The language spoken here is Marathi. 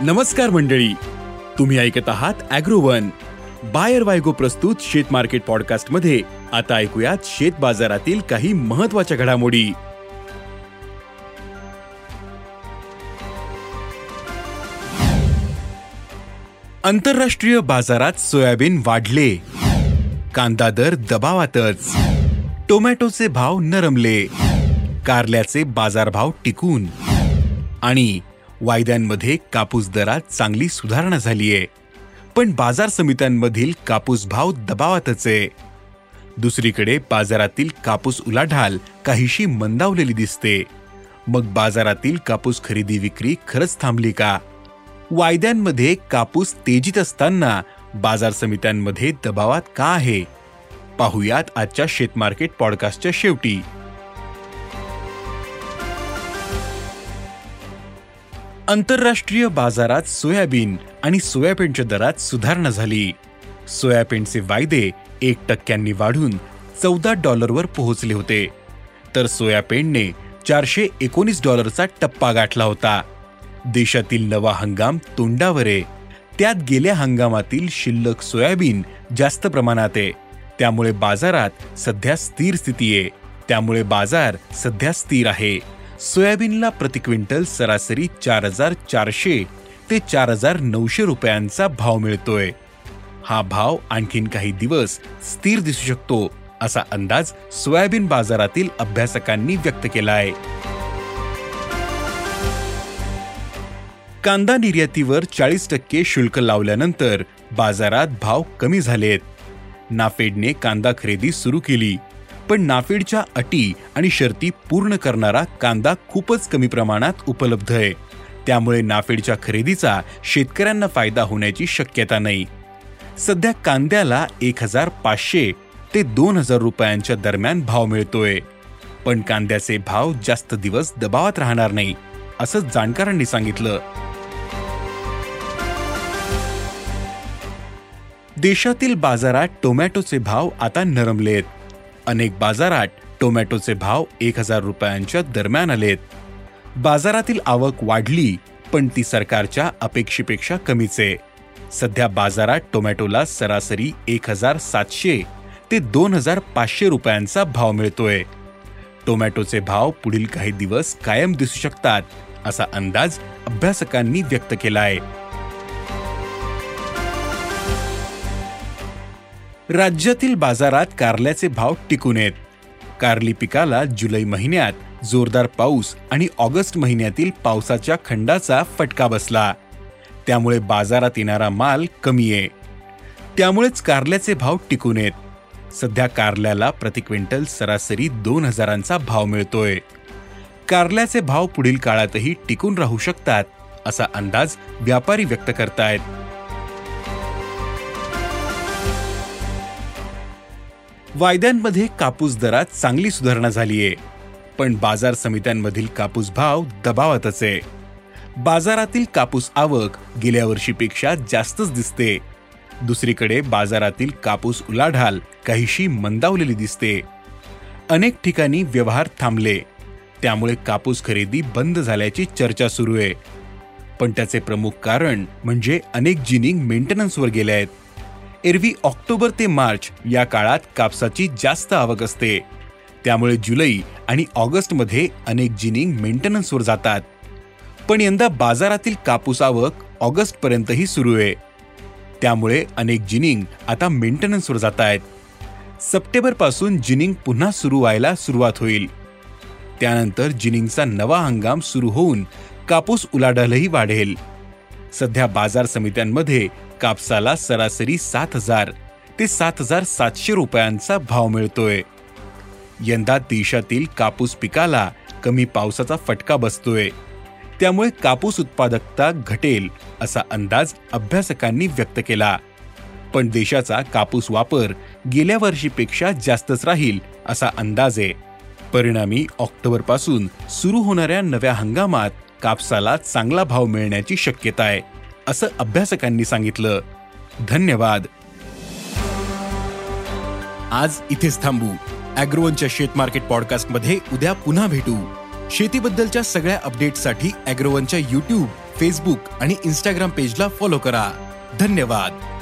नमस्कार मंडळी. तुम्ही ऐकत आहात अॅग्रोवन. बायर वायगो प्रस्तुत शेत मार्केट पॉडकास्टमध्ये आता ऐकूयात शेत बाजारातील काही महत्त्वाच्या घडामोडी. आंतरराष्ट्रीय बाजारात सोयाबीन वाढले. कांदा दर दबावातच. टोमॅटोचे भाव नरमले. कारल्याचे बाजारभाव टिकून. आणि वायद्यांमध्ये कापूस दरात चांगली सुधारणा झालीये. पण बाजार समित्यांमधील कापूस भाव दबावातच आहे. दुसरीकडे बाजारातील कापूस उलाढाल काहीशी मंदावलेली दिसते. मग बाजारातील कापूस खरेदी विक्री खरंच थांबली का? वायद्यांमध्ये कापूस तेजीत असताना बाजार समित्यांमध्ये दबावात का आहे? पाहुयात आजच्या शेतमार्केट पॉडकास्टच्या शेवटी. आंतरराष्ट्रीय बाजारात सोयाबीन आणि सोयाबीनच्या दरात सुधारणा झाली. सोयाबीनचे वायदे एक टक्क्यांनी वाढून चौदा डॉलरवर पोहोचले होते. तर सोयाबीनने चारशे एकोणीस डॉलरचा टप्पा गाठला होता. देशातील नवा हंगाम तोंडावर. आहे त्यात गेल्या हंगामातील शिल्लक सोयाबीन जास्त प्रमाणात आहे. त्यामुळे बाजारात सध्या स्थिर स्थिती आहे त्यामुळे बाजार सध्या स्थिर आहे. सोयाबीनला प्रति क्विंटल सरासरी चार हजार चारशे ते चार हजार नऊशे रुपयांचा भाव मिळतोय. हा भाव आणखीन काही दिवस स्थिर दिसू शकतो असा अंदाज सोयाबीन बाजारातील अभ्यासकांनी व्यक्त केला आहे कांदा निर्यातीवर चाळीस टक्के शुल्क लावल्यानंतर बाजारात भाव कमी झालेत. नाफेडने कांदा खरेदी सुरू केली. पण नाफेडच्या अटी आणि शर्ती पूर्ण करणारा कांदा खूपच कमी प्रमाणात उपलब्ध आहे. त्यामुळे नाफेडच्या खरेदीचा शेतकऱ्यांना फायदा होण्याची शक्यता नाही. सध्या कांद्याला एक हजार पाचशे ते दोन हजार रुपयांच्या दरम्यान भाव मिळतोय. पण कांद्याचे भाव जास्त दिवस दबावात राहणार नाही असं जाणकारांनी सांगितलं. देशातील बाजारात टोमॅटोचे भाव आता नरमलेत. अनेक बाजारात टोमॅटोचे भाव एक हजार रुपयांच्या दरम्यान आलेत. बाजारातील आवक वाढली पण ती सरकारच्या अपेक्षेपेक्षा कमीच. आहे सध्या बाजारात टोमॅटोला सरासरी एक हजार सातशे ते दोन हजार पाचशे रुपयांचा भाव मिळतोय. टोमॅटोचे भाव पुढील काही दिवस कायम दिसू शकतात असा अंदाज अभ्यासकांनी व्यक्त केला आहे राज्यातील बाजारात कारल्याचे भाव टिकून आहेत. कारली पिकाला जुलै महिन्यात जोरदार पाऊस आणि ऑगस्ट महिन्यातील पावसाच्या खंडाचा फटका बसला. त्यामुळे बाजारात येणारा माल कमी आहे. त्यामुळेच कारल्याचे भाव टिकून आहेत. सध्या कारल्याला प्रति क्विंटल सरासरी दोन हजारांचा भाव मिळतोय. कारल्याचे भाव पुढील काळातही टिकून राहू शकतात असा अंदाज व्यापारी व्यक्त करतायत. वायद्यांमध्ये कापूस दरात चांगली सुधारणा झालीये. पण बाजार समित्यांमधील कापूस भाव दबावातच. आहे बाजारातील कापूस आवक गेल्या वर्षीपेक्षा जास्तच दिसते. दुसरीकडे बाजारातील कापूस उलाढाल काहीशी मंदावलेली दिसते. अनेक ठिकाणी व्यवहार थांबले. त्यामुळे कापूस खरेदी बंद झाल्याची चर्चा सुरू आहे. पण त्याचे प्रमुख कारण म्हणजे अनेक जिनिंग मेंटेनन्सवर गेले आहेत. एरवी ऑक्टोबर ते मार्च या काळात कापसाची जास्त आवक असते. त्यामुळे जुलै आणि ऑगस्टमध्ये अनेक जिनिंग मेंटेनन्सवर जातात. पण यंदा बाजारातील कापूस आवक ऑगस्टपर्यंतही सुरू आहे. त्यामुळे अनेक जिनिंग आता मेंटेनन्सवर जात आहेत सप्टेंबरपासून जिनिंग पुन्हा सुरू व्हायला सुरुवात होईल. त्यानंतर जिनिंगचा नवा हंगाम सुरू होऊन कापूस उलाढालही वाढेल. सध्या बाजार समित्यांमध्ये कापसाला सरासरी सात हजार ते सात हजार सातशे रुपयांचा भाव मिळतोय. यंदा देशातील कापूस पिकाला कमी पावसाचा फटका बसतोय. त्यामुळे कापूस उत्पादकता घटेल असा अंदाज अभ्यासकांनी व्यक्त केला. पण देशाचा कापूस वापर गेल्या वर्षीपेक्षा जास्तच राहील असा अंदाज आहे. परिणामी ऑक्टोबरपासून सुरू होणाऱ्या नव्या हंगामात कापसाला चांगला भाव मिळण्याची शक्यता आहे असं अभ्यासकांनी सांगितलं. धन्यवाद. आज इथेच थांबू. अॅग्रोवनच्या शेत मार्केट पॉडकास्टमध्ये उद्या पुन्हा भेटू. शेतीबद्दलच्या सगळ्या अपडेटसाठी अॅग्रोवनच्या युट्यूब फेसबुक आणि इंस्टाग्राम पेजला फॉलो करा. धन्यवाद.